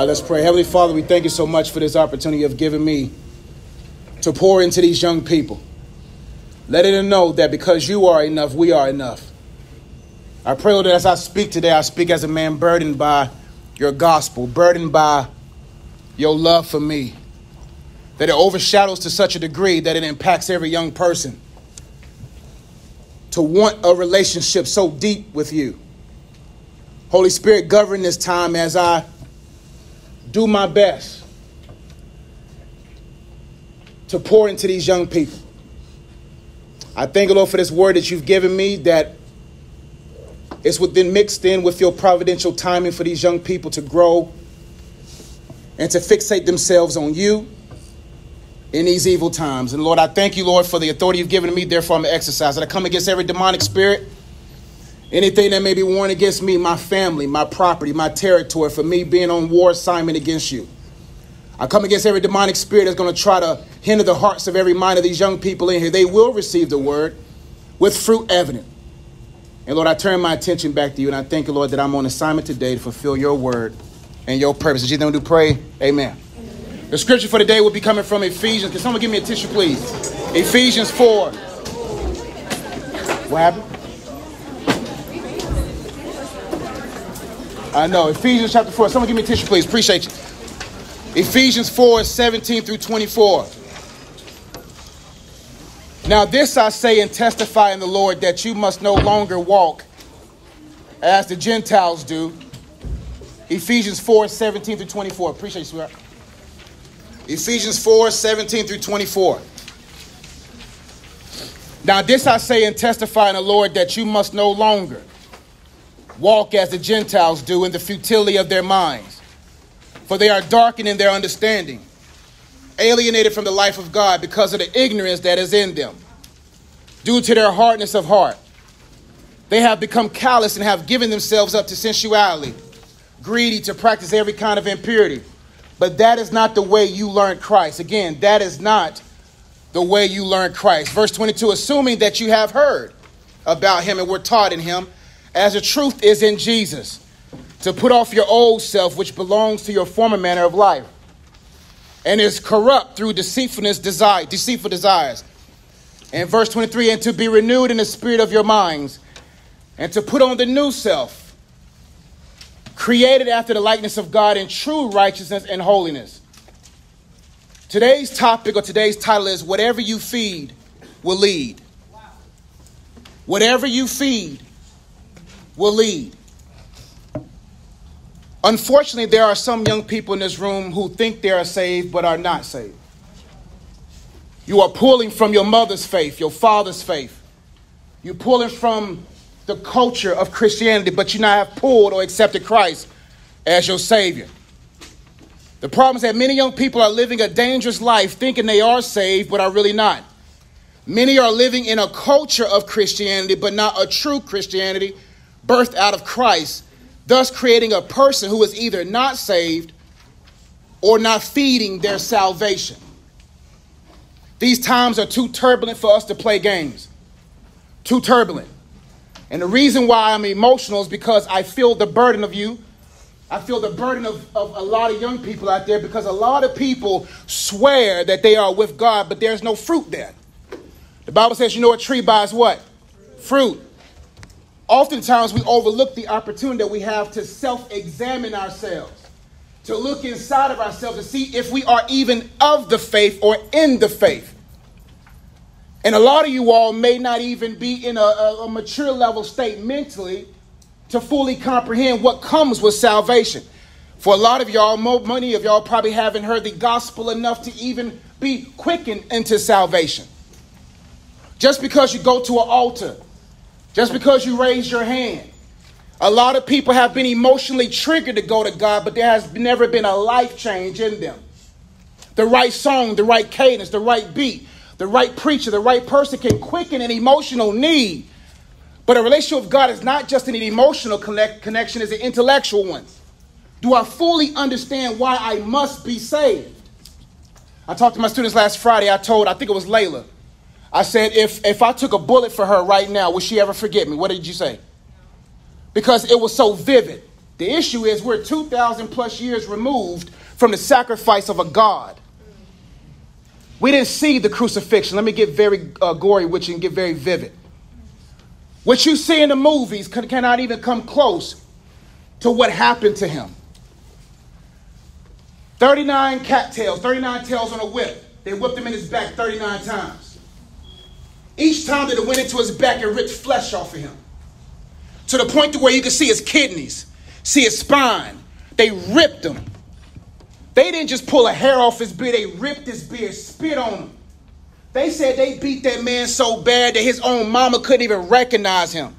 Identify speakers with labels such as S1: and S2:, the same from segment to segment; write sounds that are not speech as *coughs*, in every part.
S1: Uh, let's pray. Heavenly Father, we thank you so much for this opportunity of giving me to pour into these young people. Letting them know that because you are enough, we are enough. I pray, Lord, that as I speak today, I speak as a man burdened by your gospel, burdened by your love for me, that it overshadows to such a degree that it impacts every young person to want a relationship so deep with you. Holy Spirit, govern this time as I do my best to pour into these young people. I thank you, Lord, for this word that you've given me that it's within mixed in with your providential timing for these young people to grow and to fixate themselves on you in these evil times. And Lord, I thank you, Lord, for the authority you've given me. Therefore, I'm exercise. And I come against every demonic spirit, anything that may be warned against me, my family, my property, my territory, for me being on war assignment against you. I come against every demonic spirit that's going to try to hinder the hearts of every mind of these young people in here. They will receive the word with fruit evident. And Lord, I turn my attention back to you, and I thank you, Lord, that I'm on assignment today to fulfill your word and your purpose. Jesus, we do pray. Amen. The scripture for today will be coming from Ephesians. Can someone give me a tissue, please? Ephesians 4. What happened? I know. Ephesians chapter 4. Someone give me a tissue, please. Appreciate you. Ephesians 4, 17 through 24. Now, this I say and testify in the Lord that you must no longer walk as the Gentiles do. Ephesians 4, 17 through 24. Appreciate you, sweetheart. Ephesians 4 17 through 24. Now, this I say and testify in the Lord that you must no longer walk as the Gentiles do in the futility of their minds, for they are darkened in their understanding, alienated from the life of God because of the ignorance that is in them, due to their hardness of heart. They have become callous and have given themselves up to sensuality, greedy to practice every kind of impurity. But that is not the way you learn Christ. Again, that is not the way you learn Christ. Verse 22 assuming that you have heard about him and were taught in him, as the truth is in Jesus, to put off your old self, which belongs to your former manner of life, and is corrupt through deceitfulness, desire, deceitful desires. And verse 23 and to be renewed in the spirit of your minds, and to put on the new self created after the likeness of God in true righteousness and holiness. Today's topic or today's title is Whatever You Feed Will Lead. Whatever you feed will lead. Unfortunately, there are some young people in this room who think they are saved but are not saved. You are pulling from your mother's faith, your father's faith. You're pulling from the culture of Christianity, but you not have pulled or accepted Christ as your Savior. The problem is that many young people are living a dangerous life thinking they are saved, but are really not. Many are living in a culture of Christianity, but not a true Christianity birthed out of Christ, thus creating a person who is either not saved or not feeding their salvation. These times are too turbulent for us to play games. Too turbulent. And the reason why I'm emotional is because I feel the burden of you. I feel the burden of, of a lot of young people out there because a lot of people swear that they are with God, but there's no fruit there. The Bible says, you know, a tree buys what? Fruit. Oftentimes we overlook the opportunity that we have to self examine ourselves, to look inside of ourselves to see if we are even of the faith or in the faith. And a lot of you all may not even be in a, a, a mature level state mentally to fully comprehend what comes with salvation. For a lot of y'all, many of y'all probably haven't heard the gospel enough to even be quickened into salvation. Just because you go to an altar, just because you raise your hand, a lot of people have been emotionally triggered to go to God, but there has never been a life change in them. The right song, the right cadence, the right beat, the right preacher, the right person can quicken an emotional need. But a relationship with God is not just an emotional connect, connection, it's an intellectual one. Do I fully understand why I must be saved? I talked to my students last Friday. I told, I think it was Layla. I said, if, if I took a bullet for her right now, would she ever forget me? What did you say? Because it was so vivid. The issue is we're 2,000 plus years removed from the sacrifice of a God. We didn't see the crucifixion. Let me get very uh, gory with you and get very vivid. What you see in the movies cannot even come close to what happened to him. 39 cattails, 39 tails on a whip. They whipped him in his back 39 times. Each time that it went into his back and ripped flesh off of him. To the point to where you could see his kidneys, see his spine. They ripped him. They didn't just pull a hair off his beard, they ripped his beard, spit on him. They said they beat that man so bad that his own mama couldn't even recognize him.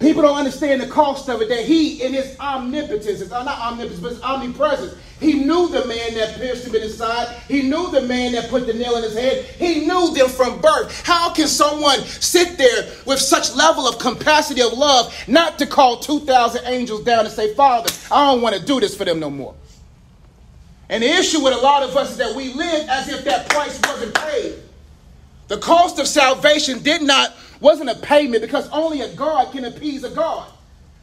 S1: People don't understand the cost of it, that he, in his omnipotence, it's not omnipotence, but his omnipresence, he knew the man that pierced him in his side. He knew the man that put the nail in his head. He knew them from birth. How can someone sit there with such level of capacity of love not to call 2,000 angels down and say, Father, I don't want to do this for them no more? And the issue with a lot of us is that we live as if that price wasn't paid. The cost of salvation did not wasn't a payment because only a God can appease a God.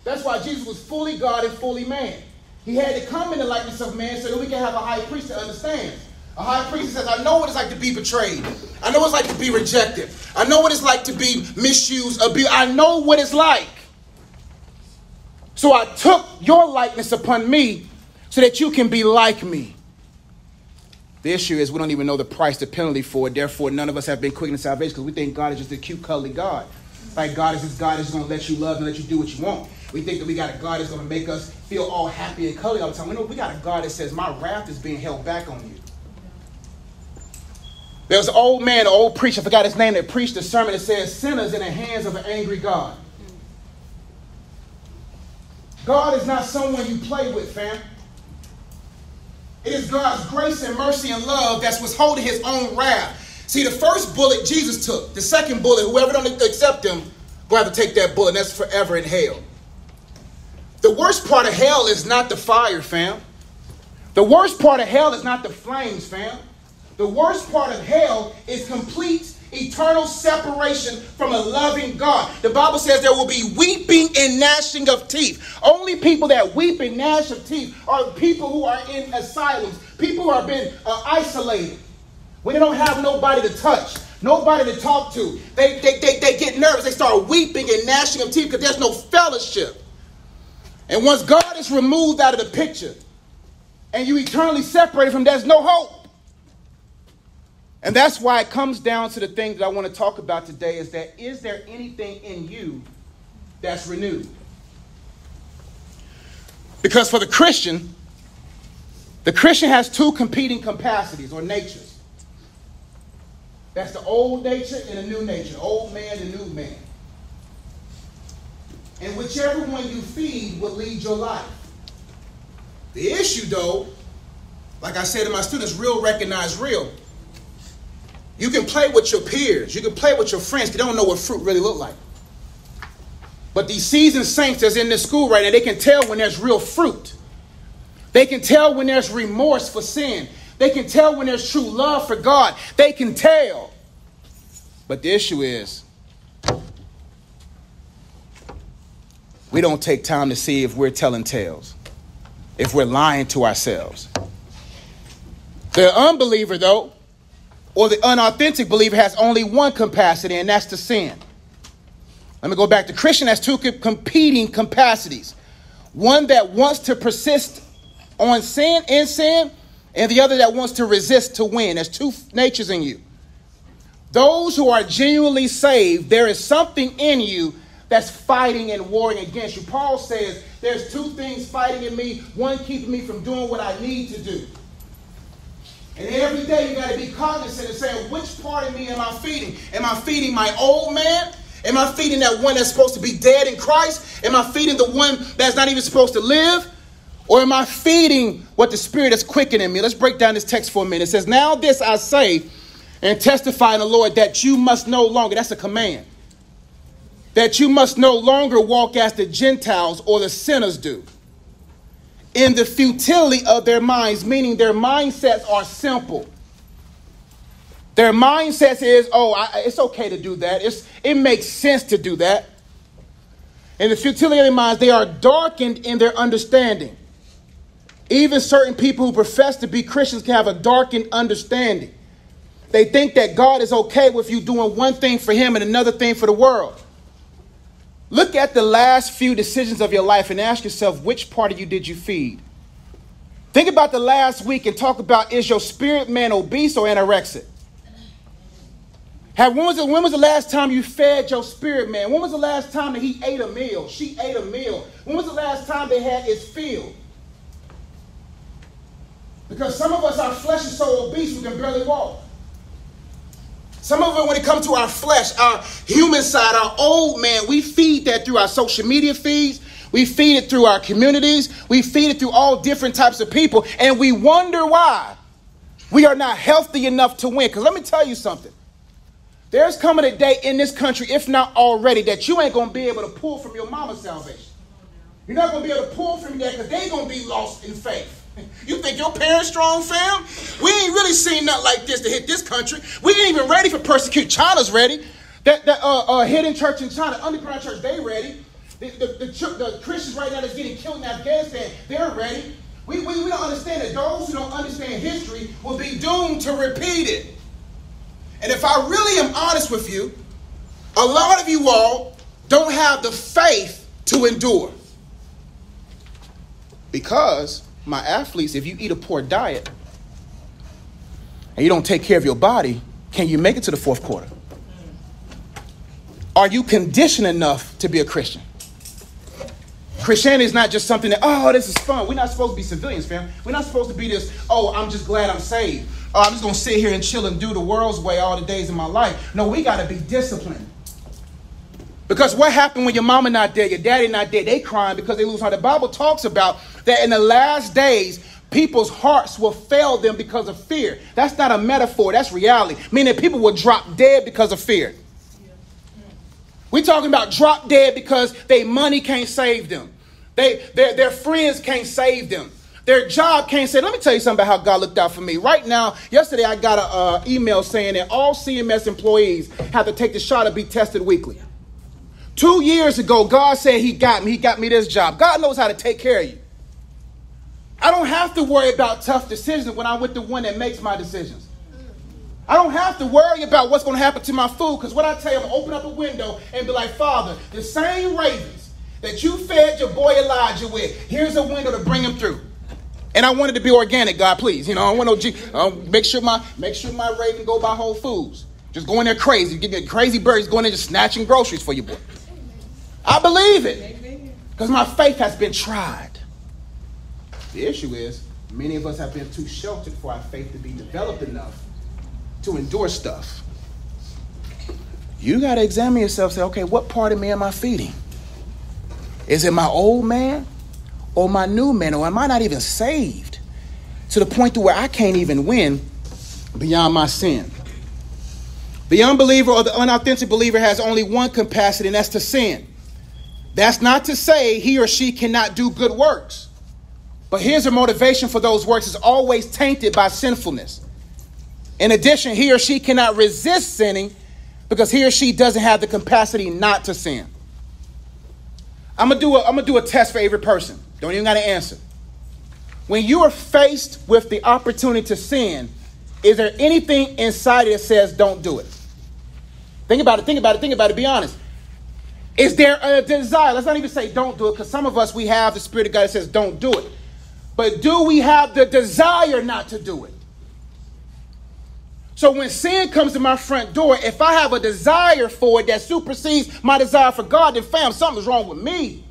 S1: That's why Jesus was fully God and fully man. He had to come in the likeness of man so that we can have a high priest that understands. A high priest says, I know what it's like to be betrayed. I know what it's like to be rejected. I know what it's like to be misused, abused. I know what it's like. So I took your likeness upon me so that you can be like me. The issue is we don't even know the price, the penalty for it. Therefore, none of us have been quick in salvation because we think God is just a cute, cuddly God. Like God is this God that's going to let you love and let you do what you want. We think that we got a God that's going to make us feel all happy and cuddly all the time. We know we got a God that says, My wrath is being held back on you. There was an old man, an old preacher, I forgot his name, that preached a sermon that says, Sinners in the hands of an angry God. God is not someone you play with, fam. It is God's grace and mercy and love that's what's holding his own wrath. See, the first bullet Jesus took, the second bullet, whoever don't accept him, will have to take that bullet, and that's forever in hell. The worst part of hell is not the fire, fam. The worst part of hell is not the flames, fam. The worst part of hell is complete eternal separation from a loving God. The Bible says there will be weeping and gnashing of teeth. Only people that weep and gnash of teeth are people who are in asylums, people who have been uh, isolated, when they don't have nobody to touch. Nobody to talk to. They, they, they, they get nervous. They start weeping and gnashing of teeth because there's no fellowship. And once God is removed out of the picture and you eternally separated from, there's no hope. And that's why it comes down to the thing that I want to talk about today is that is there anything in you that's renewed? Because for the Christian, the Christian has two competing capacities or natures. That's the old nature and the new nature, old man and new man. And whichever one you feed will lead your life. The issue, though, like I said to my students, real recognize real. You can play with your peers. You can play with your friends. They don't know what fruit really look like. But these seasoned saints that's in this school right now, they can tell when there's real fruit. They can tell when there's remorse for sin. They can tell when there's true love for God. They can tell. But the issue is, we don't take time to see if we're telling tales, if we're lying to ourselves. The unbeliever, though, or the unauthentic believer has only one capacity, and that's to sin. Let me go back. The Christian has two competing capacities one that wants to persist on sin, in sin, and the other that wants to resist to win. There's two natures in you. Those who are genuinely saved, there is something in you that's fighting and warring against you. Paul says, There's two things fighting in me, one keeping me from doing what I need to do. And every day you got to be cognizant and saying, which part of me am I feeding? Am I feeding my old man? Am I feeding that one that's supposed to be dead in Christ? Am I feeding the one that's not even supposed to live? Or am I feeding what the Spirit is quickening me? Let's break down this text for a minute. It says, Now this I say and testify in the Lord that you must no longer, that's a command, that you must no longer walk as the Gentiles or the sinners do in the futility of their minds, meaning their mindsets are simple. Their mindset is, oh, I, it's okay to do that. It's, it makes sense to do that. In the futility of their minds, they are darkened in their understanding. Even certain people who profess to be Christians can have a darkened understanding. They think that God is okay with you doing one thing for Him and another thing for the world. Look at the last few decisions of your life and ask yourself which part of you did you feed? Think about the last week and talk about is your spirit man obese or anorexic? Have, when, was the, when was the last time you fed your spirit man? When was the last time that he ate a meal? She ate a meal. When was the last time they had his field? Because some of us, our flesh is so obese we can barely walk. Some of it, when it comes to our flesh, our human side, our old man, we feed that through our social media feeds. We feed it through our communities. We feed it through all different types of people. And we wonder why we are not healthy enough to win. Because let me tell you something. There's coming a day in this country, if not already, that you ain't going to be able to pull from your mama's salvation. You're not going to be able to pull from that because they're going to be lost in faith. You think your parents strong, fam? We ain't really seen nothing like this to hit this country. We ain't even ready for persecute. China's ready. That, that uh, uh, hidden church in China, underground church, they ready. The, the, the, the, Christians right now that's getting killed in Afghanistan, they're ready. We, we, we don't understand that those who don't understand history will be doomed to repeat it. And if I really am honest with you, a lot of you all don't have the faith to endure. Because my athletes, if you eat a poor diet and you don't take care of your body, can you make it to the fourth quarter? Are you conditioned enough to be a Christian? Christianity is not just something that, oh, this is fun. We're not supposed to be civilians, fam. We're not supposed to be this, oh, I'm just glad I'm saved. Oh, I'm just going to sit here and chill and do the world's way all the days of my life. No, we got to be disciplined. Because what happened when your mama not dead, your daddy not dead? They crying because they lose heart. The Bible talks about that in the last days, people's hearts will fail them because of fear. That's not a metaphor, that's reality. Meaning people will drop dead because of fear. We're talking about drop dead because their money can't save them. They, their, their friends can't save them. Their job can't say, let me tell you something about how God looked out for me. Right now, yesterday I got an uh, email saying that all CMS employees have to take the shot to be tested weekly. Two years ago, God said He got me. He got me this job. God knows how to take care of you. I don't have to worry about tough decisions when I'm with the one that makes my decisions. I don't have to worry about what's going to happen to my food because what I tell you, I'm open up a window and be like, Father, the same ravens that you fed your boy Elijah with, here's a window to bring him through. And I wanted to be organic, God, please. You know, I want no G. Uh, make sure my make sure my raven go by Whole Foods. Just going there crazy, getting crazy birds going there just snatching groceries for your boy. I believe it because my faith has been tried. The issue is, many of us have been too sheltered for our faith to be developed enough to endure stuff. You got to examine yourself and say, okay, what part of me am I feeding? Is it my old man or my new man? Or am I not even saved to the point to where I can't even win beyond my sin? The unbeliever or the unauthentic believer has only one capacity, and that's to sin. That's not to say he or she cannot do good works. But here's a motivation for those works is always tainted by sinfulness. In addition, he or she cannot resist sinning because he or she doesn't have the capacity not to sin. I'm gonna do a, I'm gonna do a test for every person. Don't even gotta answer. When you are faced with the opportunity to sin, is there anything inside that says don't do it? Think about it, think about it, think about it, be honest. Is there a desire? Let's not even say don't do it, because some of us we have the Spirit of God that says don't do it. But do we have the desire not to do it? So when sin comes to my front door, if I have a desire for it that supersedes my desire for God, then fam, something's wrong with me.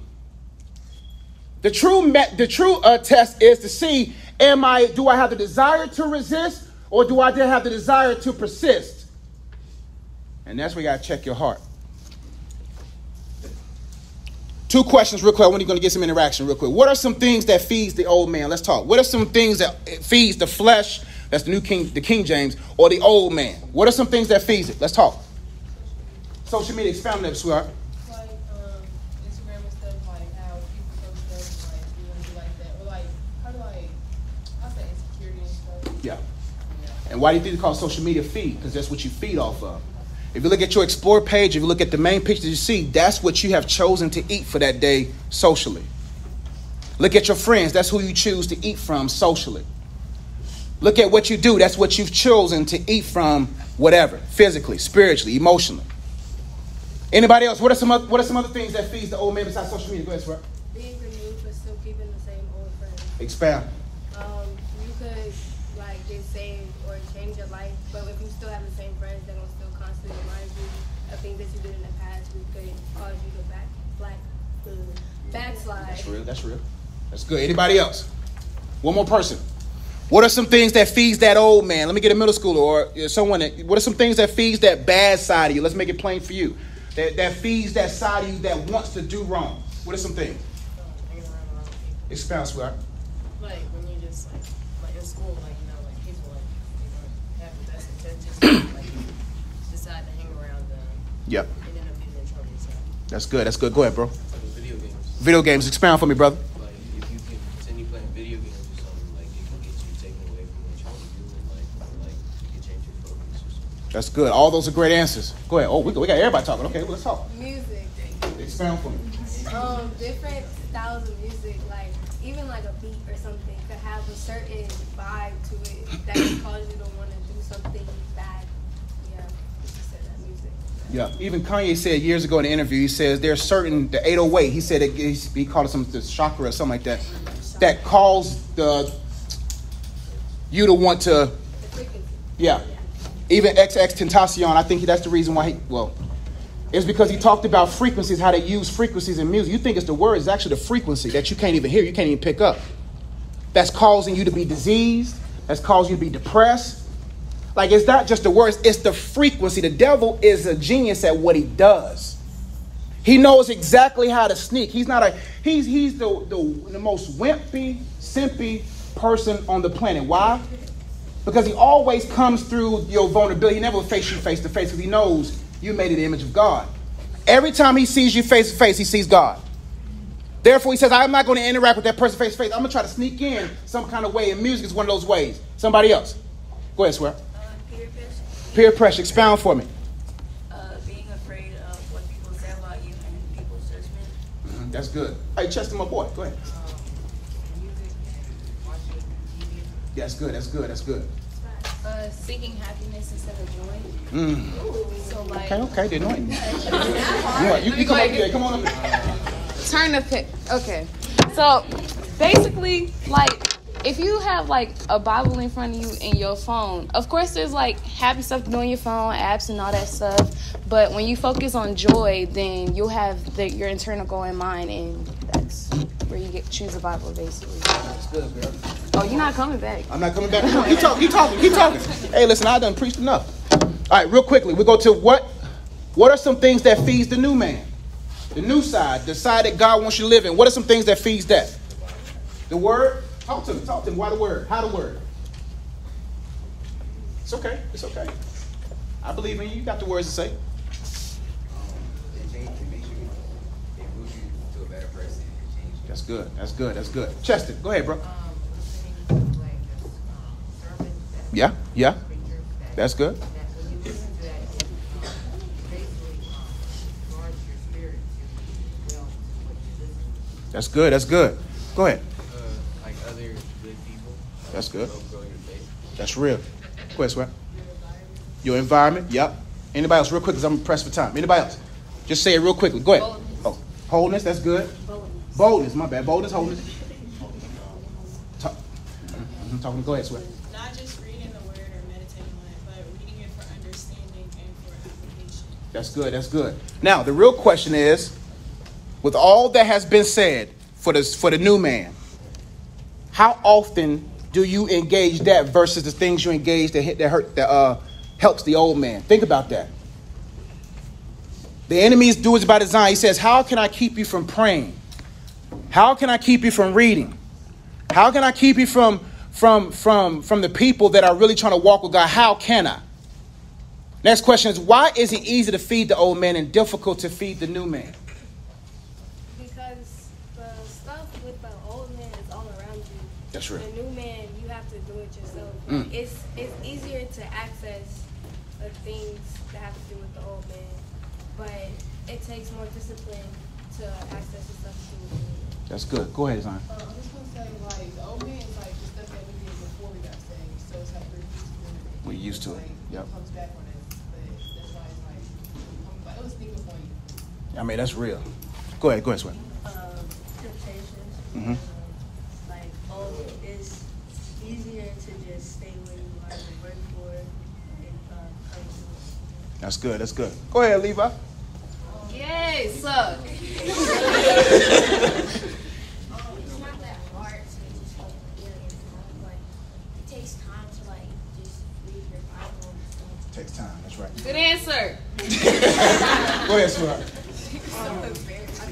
S1: The true the true uh, test is to see am I do I have the desire to resist or do I have the desire to persist? And that's where you got to check your heart. Two questions real quick. When you going to get some interaction real quick. What are some things that feeds the old man? Let's talk. What are some things that feeds the flesh? That's the new King, the King James, or the old man. What are some things that feeds it? Let's talk. Social media, expound that, sweetheart.
S2: Like um, Instagram and stuff, like how people post stuff, like you want to do like that, or like how do I, I say insecurity.
S1: Yeah. yeah. And why do you think it's called social media feed? Because that's what you feed off of. If you look at your explore page, if you look at the main picture you see, that's what you have chosen to eat for that day socially. Look at your friends, that's who you choose to eat from socially. Look at what you do, that's what you've chosen to eat from whatever, physically, spiritually, emotionally. Anybody else? What are some other, what are some other things that feeds the old man besides social media? Go ahead, sir.
S3: Being renewed but still keeping the same old friends.
S1: Expound.
S3: Um, you could like get saved or change your life, but if you still have the same friends, they're gonna still constantly remind you of things that you did in the past, which could cause you to back black uh, backslide.
S1: That's real. That's real. That's good. Anybody else? One more person. What are some things that feeds that old man? Let me get a middle schooler or someone. That, what are some things that feeds that bad side of you? Let's make it plain for you. That, that feeds that side of you that wants to do wrong. What are some things?
S2: hanging around a lot of people.
S1: Expound, sweetheart.
S2: Like when you just like like in school, like you know, like people like they don't have the best intentions, *clears throat* like you decide to hang around them
S1: Yep.
S2: and end up getting in trouble. So
S1: That's good. That's good. Go ahead, bro.
S4: Video games.
S1: Video games. Expound for me, brother.
S4: Like if you can continue playing video games or something, like it can get you taken away from what you want to do and like like you can change your focus or something.
S1: That's good. All those are great answers. Go ahead. Oh, we, we got everybody talking. Okay, well, let's talk.
S3: Music.
S1: Expound for me.
S3: Um, different styles of music, like even like a beat or something, could have a certain vibe to it that could cause you to want to do something bad. Yeah, just said that music.
S1: Yeah, even Kanye said years ago in an interview, he says there's certain the 808. He said it, he called it some the chakra or something like that, that calls the you to want to yeah. Even XXXTentacion, I think that's the reason why he well, it's because he talked about frequencies, how they use frequencies in music. You think it's the word, it's actually the frequency that you can't even hear, you can't even pick up. That's causing you to be diseased. That's causing you to be depressed. Like it's not just the words, it's the frequency. The devil is a genius at what he does. He knows exactly how to sneak. He's not a he's he's the the, the most wimpy, simpy person on the planet. Why? Because he always comes through your vulnerability. He never will face you face to face because he knows you made in the image of God. Every time he sees you face to face, he sees God. Therefore, he says, I'm not going to interact with that person face to face. I'm going to try to sneak in some kind of way, and music is one of those ways. Somebody else. Go ahead, swear.
S5: Peer pressure.
S1: Peer expound for me.
S5: Uh, being afraid of what people say about you and people's judgment.
S1: That's good. Hey, Chester, my boy, go ahead.
S2: music watching TV.
S1: That's good, that's good, that's good.
S6: Uh, seeking happiness instead of joy.
S1: Mm.
S6: So like,
S1: Okay, okay, the anointing. *laughs* You, want- you, you come up here, come on up here.
S6: turn the pic. Okay. So basically, like, if you have like a Bible in front of you and your phone, of course there's like happy stuff to do on your phone, apps and all that stuff. But when you focus on joy, then you'll have the, your internal goal in mind, and that's where you get choose a Bible basically.
S1: That's good, girl.
S6: Oh, you're not coming back.
S1: I'm not coming back. Keep talking, keep talking, keep talking. Hey, listen, I done preached enough. All right, real quickly, we go to what? What are some things that feeds the new man? The new side, the side that God wants you to live in. What are some things that feeds that? The word? Talk to me, talk to me. Why the word? How the word? It's okay, it's okay. I believe in you. You got the words to say.
S7: It changes, it makes you, it moves you to a better person. It changes you.
S1: That's good, that's good, that's good. Chester, go ahead, bro.
S8: um, listening to like just sermons that
S1: Yeah, yeah, that's good.
S8: that when you listen to that, it um, basically um, guards your spirit to well to what you listen to.
S1: That's good, that's good. Go ahead.
S4: Uh, like other good people.
S1: That's good.
S4: Help grow your faith.
S1: That's real. Go ahead, Sweat. Your environment. Yep. Anybody else, real quick, because I'm pressed for time. Anybody else? Just say it real quickly. Go ahead. Oh, wholeness. That's good. Boldness. My bad. Boldness. Wholeness. Talk. I'm mm-hmm, talking. Go ahead, Sweat.
S9: not just reading the word or meditating on it, but reading it for understanding and for application.
S1: That's good. That's good. Now, the real question is, with all that has been said for the for the new man, how often do you engage that versus the things you engage that hit that hurt that uh, helps the old man? Think about that. The enemy is doing it by design. He says, "How can I keep you from praying? How can I keep you from reading? How can I keep you from from from from the people that are really trying to walk with God? How can I?" Next question is why is it easy to feed the old man and difficult to feed the new man?
S3: Because the stuff with the old man is all around you.
S1: That's right.
S3: The new man, you have to do it yourself.
S1: Mm.
S3: It's it's easier to access the things that have to do with the old man, but it takes more discipline to access the stuff to do with the.
S1: That's good. Go ahead, Zion.
S10: Uh, I'm just gonna say, like, the old man is like the stuff that we did before we got saved, so it's like we're used to it.
S1: We're used to it,
S10: Like,
S1: yep.
S10: Comes back on us, but that's why it's like, I'm like, it was thinking for you.
S1: I mean, that's real. Go ahead. Go ahead, Sweat.
S5: um, temptations.
S1: Mhm.
S5: Um, like, oh, it's easier to just stay where you are and work for it and um, come to
S1: That's good. That's good. Go ahead, Levi.
S2: Yay, suck.
S11: It's not that hard to just like get on your phone, but it takes time to like *laughs* just read your Bible and stuff.
S1: Takes time. That's right.
S2: Good answer. *laughs*
S1: Go ahead, sweetheart.
S2: Um, I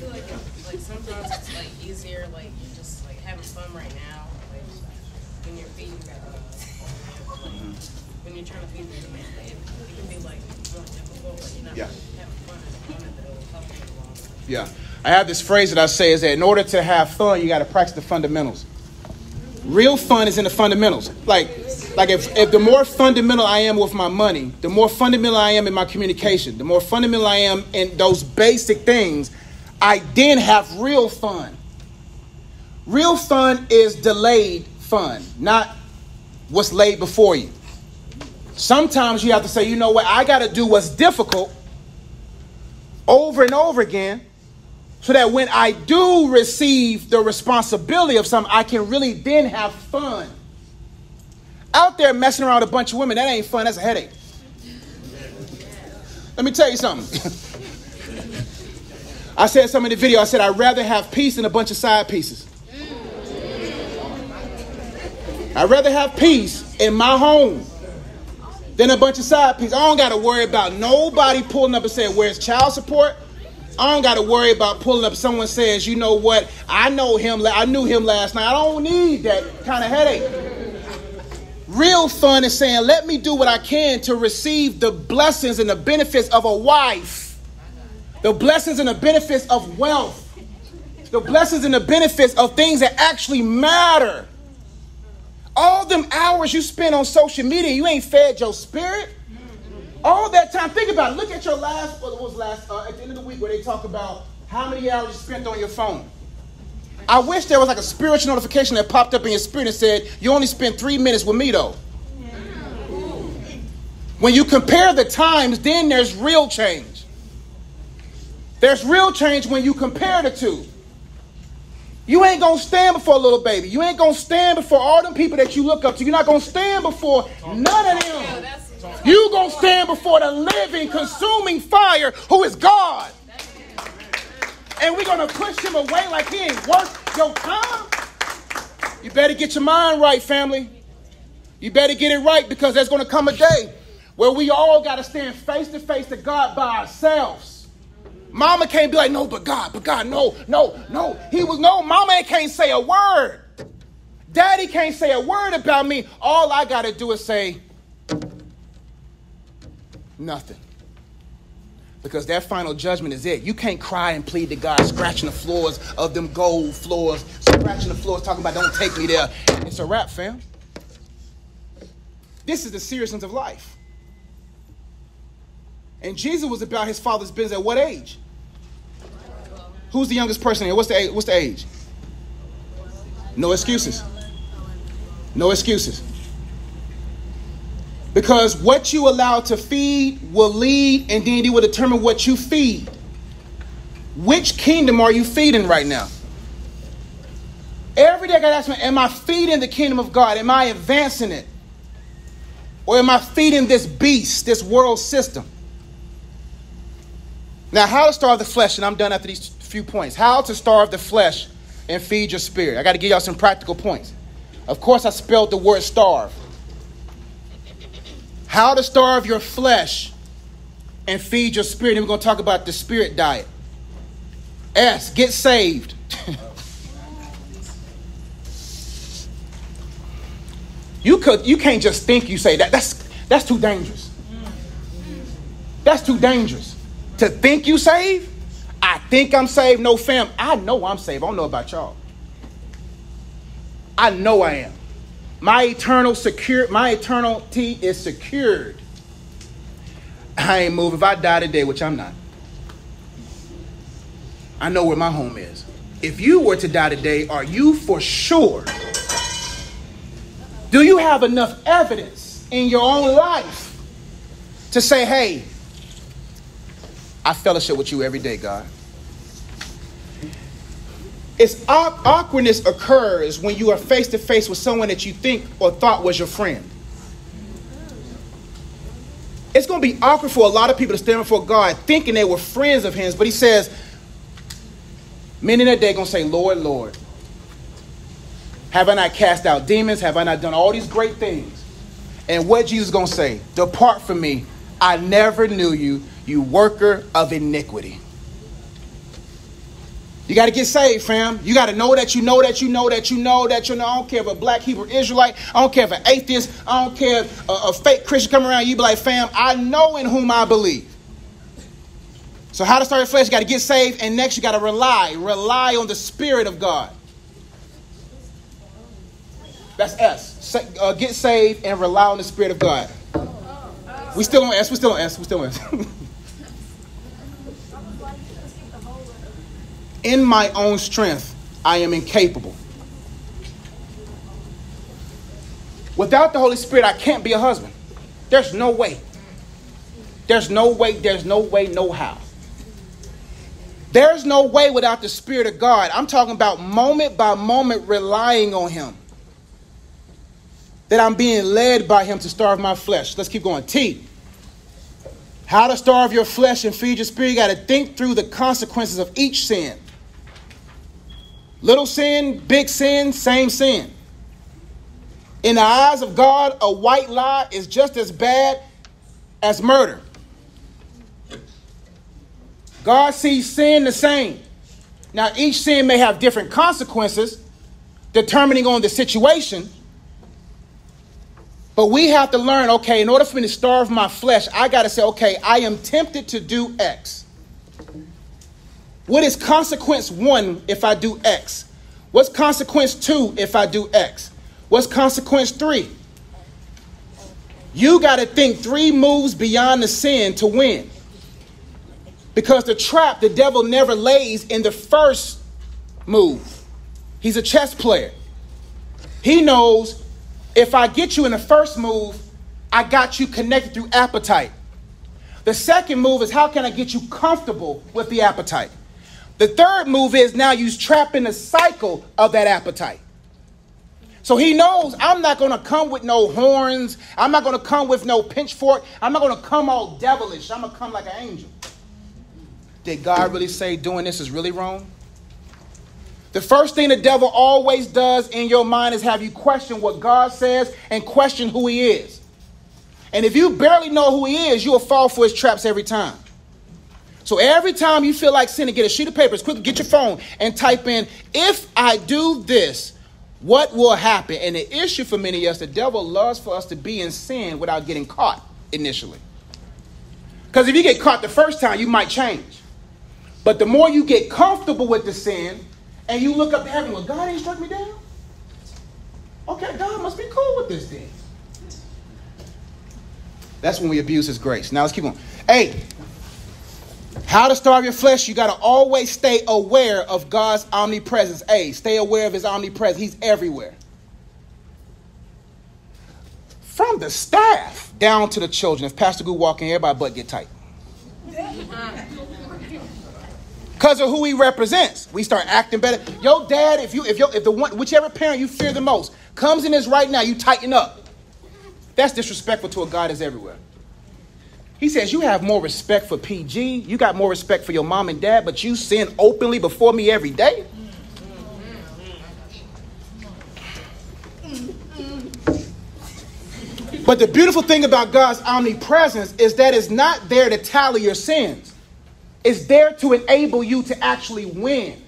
S2: feel like it's, like sometimes it's like easier, like you're just like having fun right now. Like when you're feeding, uh, like, when you're trying to feed the man, like, it, it can be like more difficult. Like you're not
S1: Yeah.
S2: having fun at the moment, but it'll help you in the long run.
S1: Yeah. I have this phrase that I say is that in order to have fun, you got to practice the fundamentals. Real fun is in the fundamentals. Like, like if, if the more fundamental I am with my money, the more fundamental I am in my communication, the more fundamental I am in those basic things, I then have real fun. Real fun is delayed fun, not what's laid before you. Sometimes you have to say, you know what, I got to do what's difficult over and over again so that when I do receive the responsibility of something, I can really then have fun. Out there messing around with a bunch of women, that ain't fun, that's a headache. Let me tell you something. *laughs* I said something in the video. I said, I'd rather have peace than a bunch of side pieces. I'd rather have peace in my home than a bunch of side pieces. I don't got to worry about nobody pulling up and saying, Where's child support? I don't got to worry about pulling up. Someone says, You know what? I know him. I knew him last night. I don't need that kind of headache. Real fun is saying, Let me do what I can to receive the blessings and the benefits of a wife, the blessings and the benefits of wealth, the blessings and the benefits of things that actually matter. All them hours you spend on social media, you ain't fed your spirit. All that time, think about it. Look at your last, what was last, uh, at the end of the week where they talk about how many hours you spent on your phone. I wish there was like a spiritual notification that popped up in your spirit and said, you only spent three minutes with me though. When you compare the times, then there's real change. There's real change when you compare the two. You ain't gonna stand before a little baby. You ain't gonna stand before all them people that you look up to. You're not gonna stand before none of them. You gonna stand before the living, consuming fire who is God. And we're gonna push him away like he ain't worth your time. You better get your mind right, family. You better get it right because there's gonna come a day where we all gotta stand face to face to God by ourselves. Mama can't be like, no, but God, but God, no, no, no. He was no, mama can't say a word. Daddy can't say a word about me. All I gotta do is say nothing. Because that final judgment is it. You can't cry and plead to God, scratching the floors of them gold floors, scratching the floors, talking about don't take me there. It's a wrap, fam. This is the seriousness of life. And Jesus was about his father's business at what age? Who's the youngest person here? What's the age? What's the age? No excuses. No excuses. Because what you allow to feed will lead, and then it will determine what you feed. Which kingdom are you feeding right now? Every day I gotta ask me, am I feeding the kingdom of God? Am I advancing it? Or am I feeding this beast, this world system? Now, how to starve the flesh, and I'm done after these few points. How to starve the flesh and feed your spirit. I got to give y'all some practical points. Of course, I spelled the word starve. How to starve your flesh and feed your spirit. And we're going to talk about the spirit diet. S, get saved. *laughs* you could you can't just think you say that. That's that's too dangerous. That's too dangerous. To think you saved? I think I'm saved. No, fam. I know I'm saved. I don't know about y'all. I know I am. My eternal secure, my eternity is secured. I ain't moving. If I die today, which I'm not, I know where my home is. If you were to die today, are you for sure? Do you have enough evidence in your own life to say, hey, I fellowship with you every day, God? It's awkwardness occurs when you are face to face with someone that you think or thought was your friend. It's going to be awkward for a lot of people to stand before God thinking they were friends of His, but He says, many in that day going to say, Lord, Lord, have I not cast out demons? Have I not done all these great things? And what Jesus is going to say? Depart from me. I never knew you, you worker of iniquity. You got to get saved, fam. You got to know that you know that you know that you know that you know. I don't care if a black Hebrew Israelite, I don't care if an atheist, I don't care if a, a fake Christian come around, you be like, fam, I know in whom I believe. So how to start your flesh? You got to get saved, and next you got to rely, rely on the Spirit of God. That's S. Uh, get saved and rely on the Spirit of God. We still on S. We still on S. We still on S. *laughs* in my own strength, I am incapable. Without the Holy Spirit, I can't be a husband. There's no way. There's no way, there's no way, no how. There's no way without the Spirit of God. I'm talking about moment by moment relying on Him. That I'm being led by Him to starve my flesh. Let's keep going. T. How to starve your flesh and feed your spirit. You got to think through the consequences of each sin. Little sin, big sin, same sin. In the eyes of God, a white lie is just as bad as murder. God sees sin the same. Now, each sin may have different consequences, determining on the situation. But we have to learn okay, in order for me to starve my flesh, I got to say, okay, I am tempted to do X. What is consequence one if I do X? What's consequence two if I do X? What's consequence three? You got to think three moves beyond the sin to win. Because the trap, the devil never lays in the first move. He's a chess player. He knows if I get you in the first move, I got you connected through appetite. The second move is how can I get you comfortable with the appetite? The third move is now you trap in the cycle of that appetite. So he knows I'm not going to come with no horns. I'm not going to come with no pitchfork. I'm not going to come all devilish. I'm going to come like an angel. Did God really say doing this is really wrong? The first thing the devil always does in your mind is have you question what God says and question who he is. And if you barely know who he is, you'll fall for his traps every time. So every time you feel like sinning, get a sheet of paper, quickly get your phone and type in, if I do this, what will happen? And the issue for many of us, the devil loves for us to be in sin without getting caught initially. Because if you get caught the first time, you might change. But the more you get comfortable with the sin and you look up to heaven, well, God ain't struck me down. Okay, God must be cool with this thing. That's when we abuse his grace. Now let's keep going. Hey, how to starve your flesh? You got to always stay aware of God's omnipresence. A, stay aware of his omnipresence. He's everywhere. From the staff down to the children. If Pastor Goo walk in, everybody butt get tight. Because of who he represents. We start acting better. Yo, dad, if you if you if the one whichever parent you fear the most comes in this right now, you tighten up. That's disrespectful to a God is everywhere. He says, You have more respect for PG. You got more respect for your mom and dad, but you sin openly before me every day. But the beautiful thing about God's omnipresence is that it's not there to tally your sins. It's there to enable you to actually win.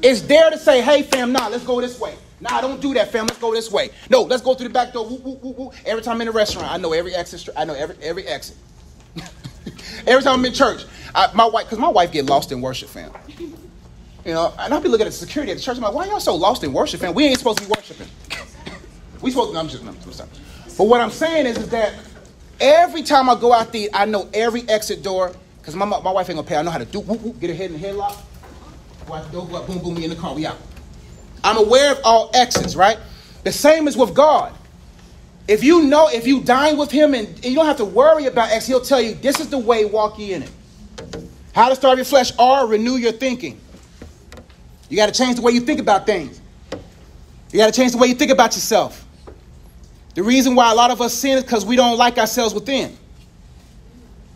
S1: It's there to say, hey, fam, nah, let's go this way. Nah, don't do that, fam. Let's go this way. No, let's go through the back door. Woo, woo, woo. Every time I'm in a restaurant, I know every exit. I know every every exit. Every time I'm in church, I, my wife, because my wife get lost in worship, fam. You know, and I'll be looking at the security at the church. I'm like, why y'all so lost in worship, fam? We ain't supposed to be worshiping. *laughs* we supposed to. I'm just. I'm sorry. But what I'm saying is, is that Every time I go out there, I know every exit door because my, my wife ain't gonna pay. I know how to do whoop, whoop, get her head in the headlock. The door, go boom, boom, we in the car, we out. I'm aware of all exits, right? The same is with God. If you know, if you dine with Him and, and you don't have to worry about X, He'll tell you this is the way, walk ye in it. How to starve your flesh or renew your thinking. You got to change the way you think about things. You got to change the way you think about yourself. The reason why a lot of us sin is because we don't like ourselves within.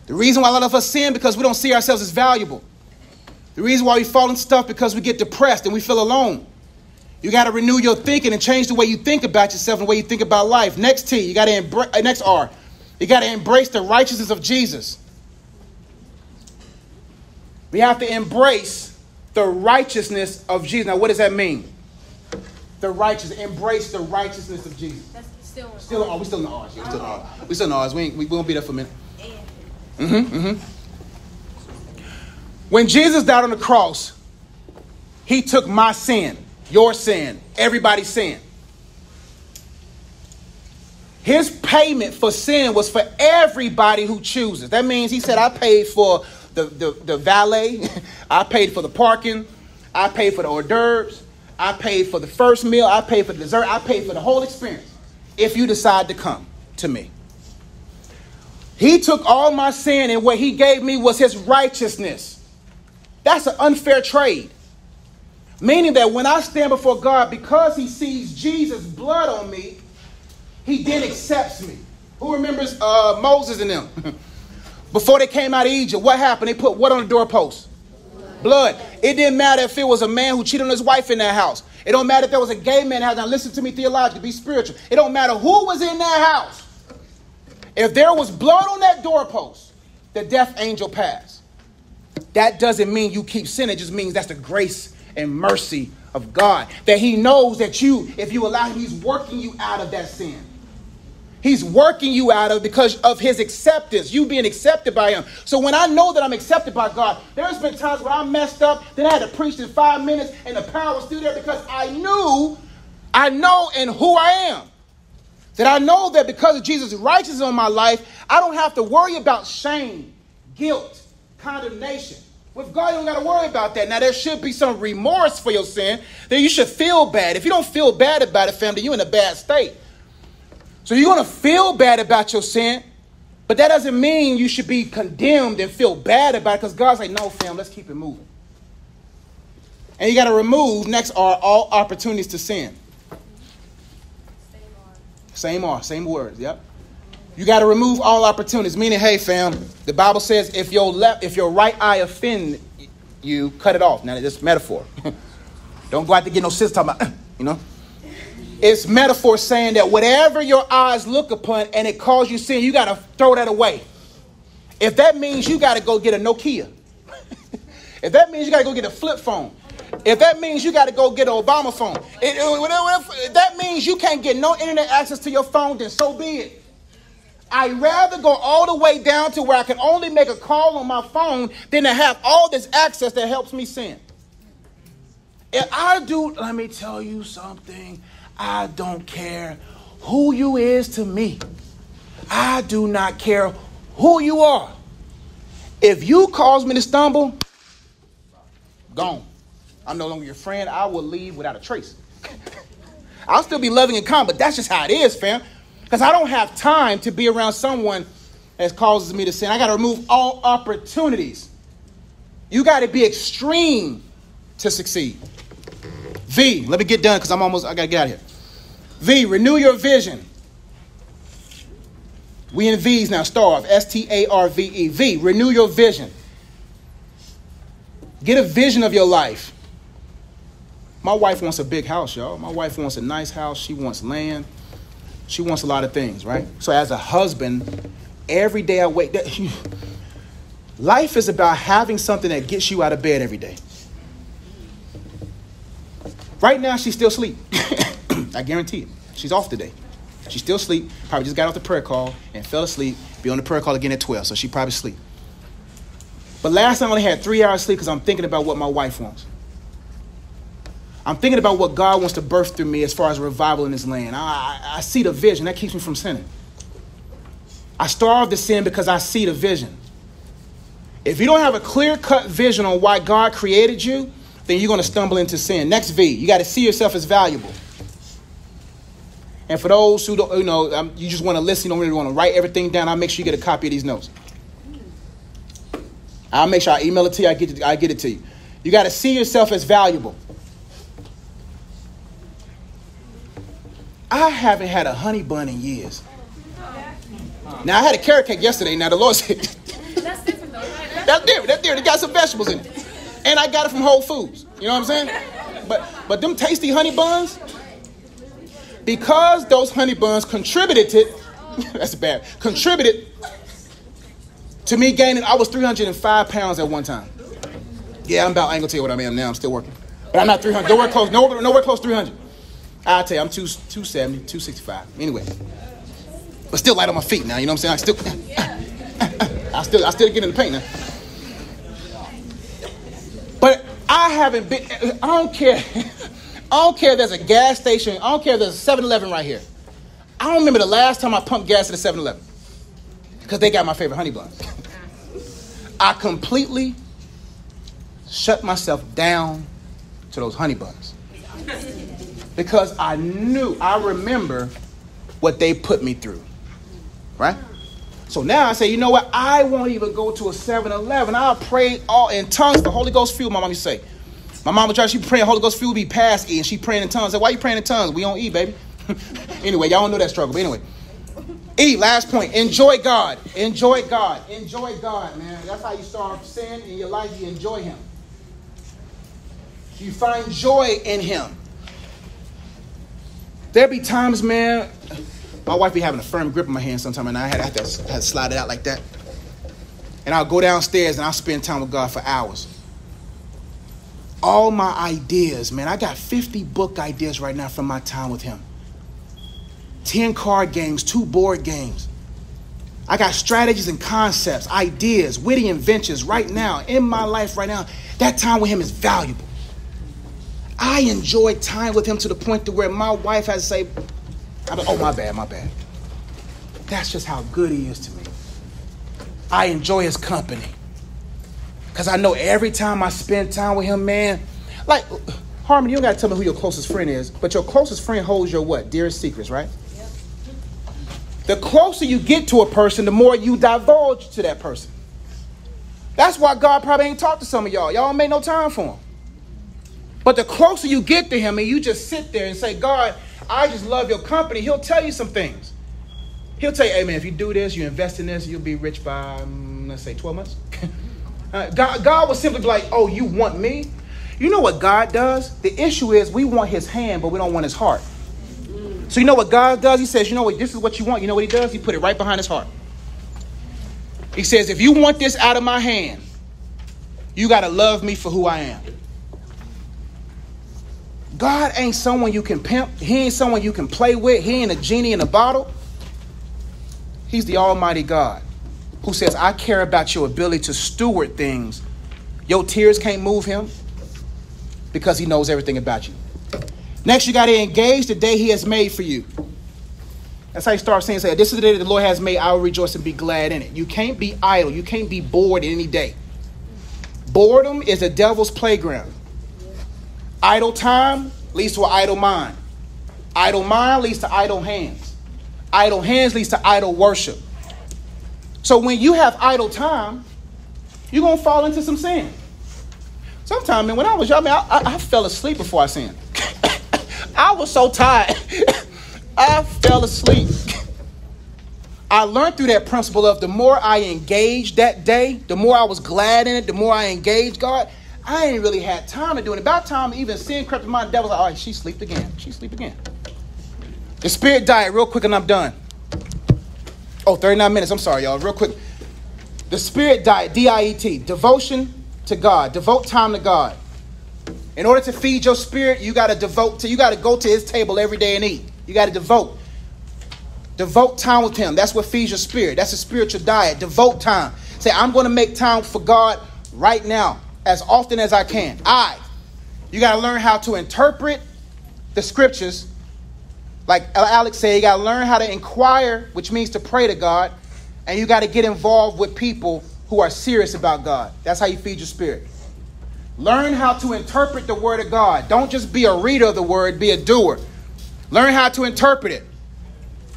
S1: The reason why a lot of us sin because we don't see ourselves as valuable. The reason why we fall in stuff because we get depressed and we feel alone. You got to renew your thinking and change the way you think about yourself and the way you think about life. Next T, you got to embrace. Uh, next R, you got to embrace the righteousness of Jesus. We have to embrace the righteousness of Jesus. Now, what does that mean? The righteous, embrace the righteousness of Jesus.
S3: That's still on.
S1: Still, oh, we still in the R's. Yeah, we still in the R's. We still in the R's. We, ain't, we won't be there for a minute. Mm-hmm, mm-hmm. When Jesus died on the cross, he took my sin, your sin, everybody's sin. His payment for sin was for everybody who chooses. That means he said, I paid for the, the, the valet, *laughs* I paid for the parking, I paid for the hors d'oeuvres, I paid for the first meal, I paid for the dessert, I paid for the whole experience if you decide to come to me. He took all my sin, and what he gave me was his righteousness. That's an unfair trade. Meaning that when I stand before God, because he sees Jesus' blood on me, he then accepts me. Who remembers uh, Moses and them? *laughs* Before they came out of Egypt, what happened? They put what on the doorpost? Blood. It didn't matter if it was a man who cheated on his wife in that house. It don't matter if there was a gay man in house. Now listen to me theologically, be spiritual. It don't matter who was in that house. If there was blood on that doorpost, the death angel passed. That doesn't mean you keep sinning. It just means that's the grace and mercy of God. That He knows that you, if you allow Him, He's working you out of that sin. He's working you out of because of his acceptance, you being accepted by him. So when I know that I'm accepted by God, there's been times when I messed up, then I had to preach in five minutes, and the power was still there because I knew, I know in who I am. That I know that because of Jesus' righteousness on my life, I don't have to worry about shame, guilt, condemnation. With God, you don't got to worry about that. Now, there should be some remorse for your sin. That you should feel bad. If you don't feel bad about it, family, you're in a bad state. So you're going to feel bad about your sin, but that doesn't mean you should be condemned and feel bad about it because God's like, no, fam, let's keep it moving. And you got to remove, next are all opportunities to sin. Same are, same words, yep. You got to remove all opportunities, meaning, hey, fam, the Bible says if your left, if your right eye offend you, cut it off. Now, this metaphor. *laughs* Don't go out to get no sense talking about, *clears throat* you know. It's metaphor saying that whatever your eyes look upon and it calls you sin, you got to throw that away. If that means you got to go get a Nokia, *laughs* if that means you got to go get a flip phone, if that means you got to go get an Obama phone, if that means you can't get no internet access to your phone, then so be it. I'd rather go all the way down to where I can only make a call on my phone than to have all this access that helps me sin. If I do, let me tell you something. I don't care who you is to me. I do not care who you are. If you cause me to stumble, gone. I'm no longer your friend. I will leave without a trace. *laughs* I'll still be loving and kind, but that's just how it is, fam. Because I don't have time to be around someone that causes me to sin. I got to remove all opportunities. You got to be extreme to succeed. V, let me get done because I'm almost, I got to get out of here. V, renew your vision. We in V's now, starve, S T A R V E. V, renew your vision. Get a vision of your life. My wife wants a big house, y'all. My wife wants a nice house. She wants land. She wants a lot of things, right? So, as a husband, every day I wake, that, life is about having something that gets you out of bed every day. Right now, she's still asleep. *coughs* I guarantee it. She's off today. She's still asleep. Probably just got off the prayer call and fell asleep. Be on the prayer call again at 12, so she probably asleep. But last night I only had three hours sleep because I'm thinking about what my wife wants. I'm thinking about what God wants to birth through me as far as revival in this land. I, I, I see the vision. That keeps me from sinning. I starve to sin because I see the vision. If you don't have a clear cut vision on why God created you, then you're going to stumble into sin. Next V, you got to see yourself as valuable. And for those who don't, you know, um, you just want to listen, you don't really want to write everything down, I'll make sure you get a copy of these notes. I'll make sure I email it to you, I get it, I get it to you. You got to see yourself as valuable. I haven't had a honey bun in years. Now, I had a carrot cake yesterday. Now, the Lord *laughs* said,
S3: That's different though. right? *laughs*
S1: That's different. That's different. It got some vegetables in it. And I got it from Whole Foods. You know what I'm saying? But but them tasty honey buns, because those honey buns contributed to *laughs* that's bad. Contributed to me gaining, I was 305 pounds at one time. Yeah, I'm about, I ain't gonna tell you what I am now. I'm still working. But I'm not 300. Nowhere close, nowhere, nowhere close to 300. I'll tell you, I'm two, 270, 265. Anyway. But still light on my feet now, you know what I'm saying? I still, *laughs* I still, I still get in the paint now. But I haven't been, I don't care. *laughs* I don't care if there's a gas station. I don't care if there's a 7 Eleven right here. I don't remember the last time I pumped gas at a 7 Eleven because they got my favorite honey buns. *laughs* I completely shut myself down to those honey buns because I knew, I remember what they put me through. Right? So now I say, you know what? I won't even go to a 7 Eleven. I'll pray all in tongues the Holy Ghost fuel, my mom used to say. My mom would tried, she praying Holy Ghost fuel be past E, and she praying in tongues. I said, why you praying in tongues? We don't eat, baby. *laughs* anyway, y'all don't know that struggle. But anyway. E, last point. Enjoy God. Enjoy God. Enjoy God, man. That's how you start sin in your life. You enjoy Him. You find joy in Him. There be times, man, my wife be having a firm grip on my hand sometimes, and I had, I had, to, I had to slide it out like that. And I'll go downstairs and I'll spend time with God for hours. All my ideas, man, I got 50 book ideas right now from my time with Him. 10 card games, two board games. I got strategies and concepts, ideas, witty inventions right now in my life right now. That time with him is valuable. I enjoy time with him to the point to where my wife has to say, oh, my bad, my bad. That's just how good he is to me. I enjoy his company. Because I know every time I spend time with him, man, like, Harmon, you don't got to tell me who your closest friend is, but your closest friend holds your what? Dearest secrets, right? Yep. The closer you get to a person, the more you divulge to that person. That's why God probably ain't talked to some of y'all. Y'all don't no time for him. But the closer you get to him and you just sit there and say, God, I just love your company, he'll tell you some things. He'll tell you, hey man, if you do this, you invest in this, you'll be rich by, um, let's say, 12 months. *laughs* uh, God, God will simply be like, oh, you want me? You know what God does? The issue is we want his hand, but we don't want his heart. So you know what God does? He says, you know what, this is what you want. You know what he does? He put it right behind his heart. He says, if you want this out of my hand, you got to love me for who I am. God ain't someone you can pimp. He ain't someone you can play with. He ain't a genie in a bottle. He's the Almighty God who says, I care about your ability to steward things. Your tears can't move him because he knows everything about you. Next, you got to engage the day he has made for you. That's how you start saying, say, this is the day that the Lord has made. I will rejoice and be glad in it. You can't be idle. You can't be bored any day. Boredom is a devil's playground. Idle time leads to an idle mind. Idle mind leads to idle hands. Idle hands leads to idle worship. So when you have idle time, you're going to fall into some sin. Sometimes, man, when I was young, man, I, I, I fell asleep before I sinned. *coughs* I was so tired. *coughs* I fell asleep. *coughs* I learned through that principle of the more I engaged that day, the more I was glad in it, the more I engaged God, I ain't really had time to do it. About time even sin crept in my devil like, all right, she slept again. She sleep again. The spirit died real quick and I'm done. Oh, 39 minutes. I'm sorry, y'all. Real quick. The spirit diet, D-I-E-T, devotion to God. Devote time to God. In order to feed your spirit, you got to devote to, you got to go to his table every day and eat. You got to devote. Devote time with him. That's what feeds your spirit. That's a spiritual diet. Devote time. Say, I'm going to make time for God right now, as often as I can. I. You got to learn how to interpret the scriptures. Like Alex said, you got to learn how to inquire, which means to pray to God. And you got to get involved with people who are serious about God. That's how you feed your spirit. Learn how to interpret the word of God. Don't just be a reader of the word, be a doer. Learn how to interpret it.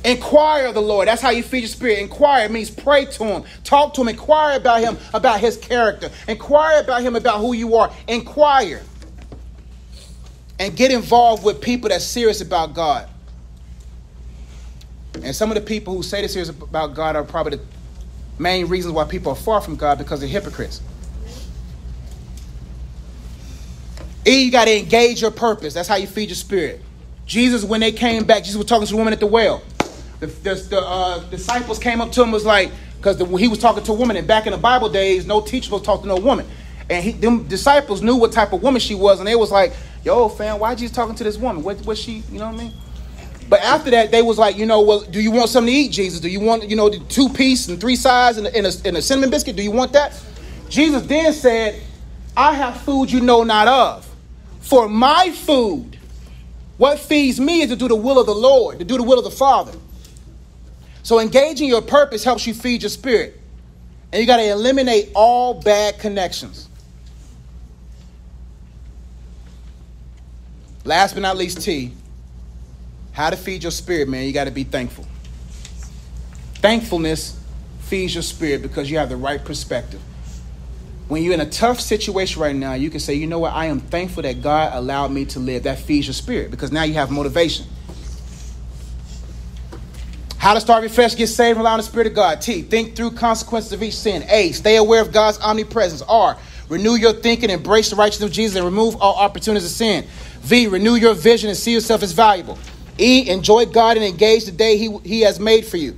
S1: Inquire of the Lord. That's how you feed your spirit. Inquire means pray to him, talk to him, inquire about him, about his character. Inquire about him, about who you are. Inquire. And get involved with people that's serious about God. And some of the people who say they're serious about God are probably the main reasons why people are far from God because they're hypocrites. E, you got to engage your purpose. That's how you feed your spirit. Jesus, when they came back, Jesus was talking to the woman at the well. The, the, the uh, disciples came up to him was like, because he was talking to a woman, and back in the Bible days, no teacher was talking to no woman. And he, them disciples knew what type of woman she was, and they was like, yo, fam, why Jesus talking to this woman? What was she, you know what I mean? But after that, they was like, you know, well, do you want something to eat, Jesus? Do you want, you know, the two piece and three sides and, and, a, and a cinnamon biscuit? Do you want that? Jesus then said, I have food you know not of. For my food, what feeds me is to do the will of the Lord, to do the will of the Father. So engaging your purpose helps you feed your spirit. And you got to eliminate all bad connections. Last but not least, T, how to feed your spirit, man, you got to be thankful. Thankfulness feeds your spirit because you have the right perspective. When you're in a tough situation right now, you can say, you know what, I am thankful that God allowed me to live. That feeds your spirit because now you have motivation. How to start refresh, get saved, rely on the Spirit of God. T. Think through consequences of each sin. A. Stay aware of God's omnipresence. R. Renew your thinking, embrace the righteousness of Jesus, and remove all opportunities of sin. V. Renew your vision and see yourself as valuable. E. Enjoy God and engage the day He, he has made for you.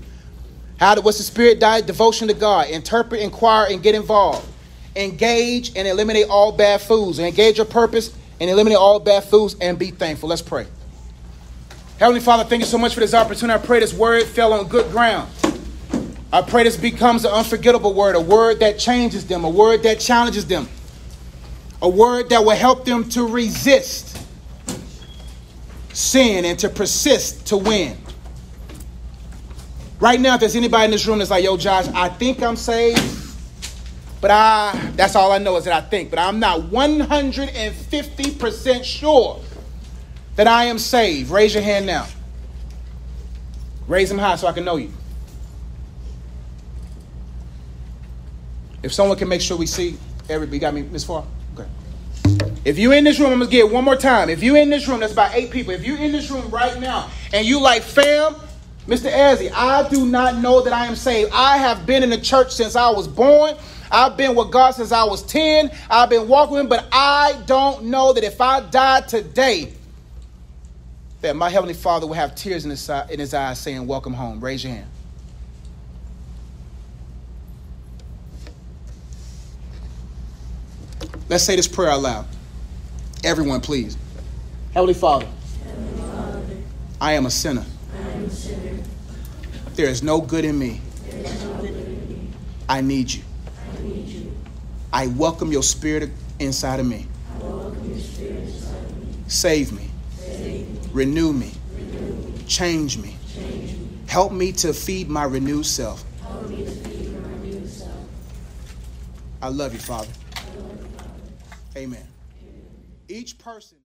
S1: How to, what's the spirit diet? Devotion to God. Interpret, inquire, and get involved. Engage and eliminate all bad foods. Engage your purpose and eliminate all bad foods and be thankful. Let's pray. Heavenly Father, thank you so much for this opportunity. I pray this word fell on good ground. I pray this becomes an unforgettable word, a word that changes them, a word that challenges them, a word that will help them to resist sin and to persist to win. Right now, if there's anybody in this room that's like, yo, Josh, I think I'm saved, but I that's all I know is that I think, but I'm not 150% sure that I am saved? Raise your hand now. Raise them high so I can know you. If someone can make sure we see everybody, got me, Miss Far? Okay. If you in this room, I'm gonna get one more time. If you in this room, that's about eight people. If you in this room right now and you like, fam, Mr. Ezzy, I do not know that I am saved. I have been in the church since I was born. I've been with God since I was 10. I've been walking but I don't know that if I died today, that my Heavenly Father will have tears in his, in his eyes saying, Welcome home. Raise your hand. Let's say this prayer out loud. Everyone, please. Heavenly Father, Heavenly Father I, am a sinner. I am a sinner. There is no good in me. No good in me. I, need you. I need you. I welcome your spirit inside of me. Inside of me. Save me. Renew me. Change me. Help me to feed my renewed self. I love you, Father. Amen. Each person.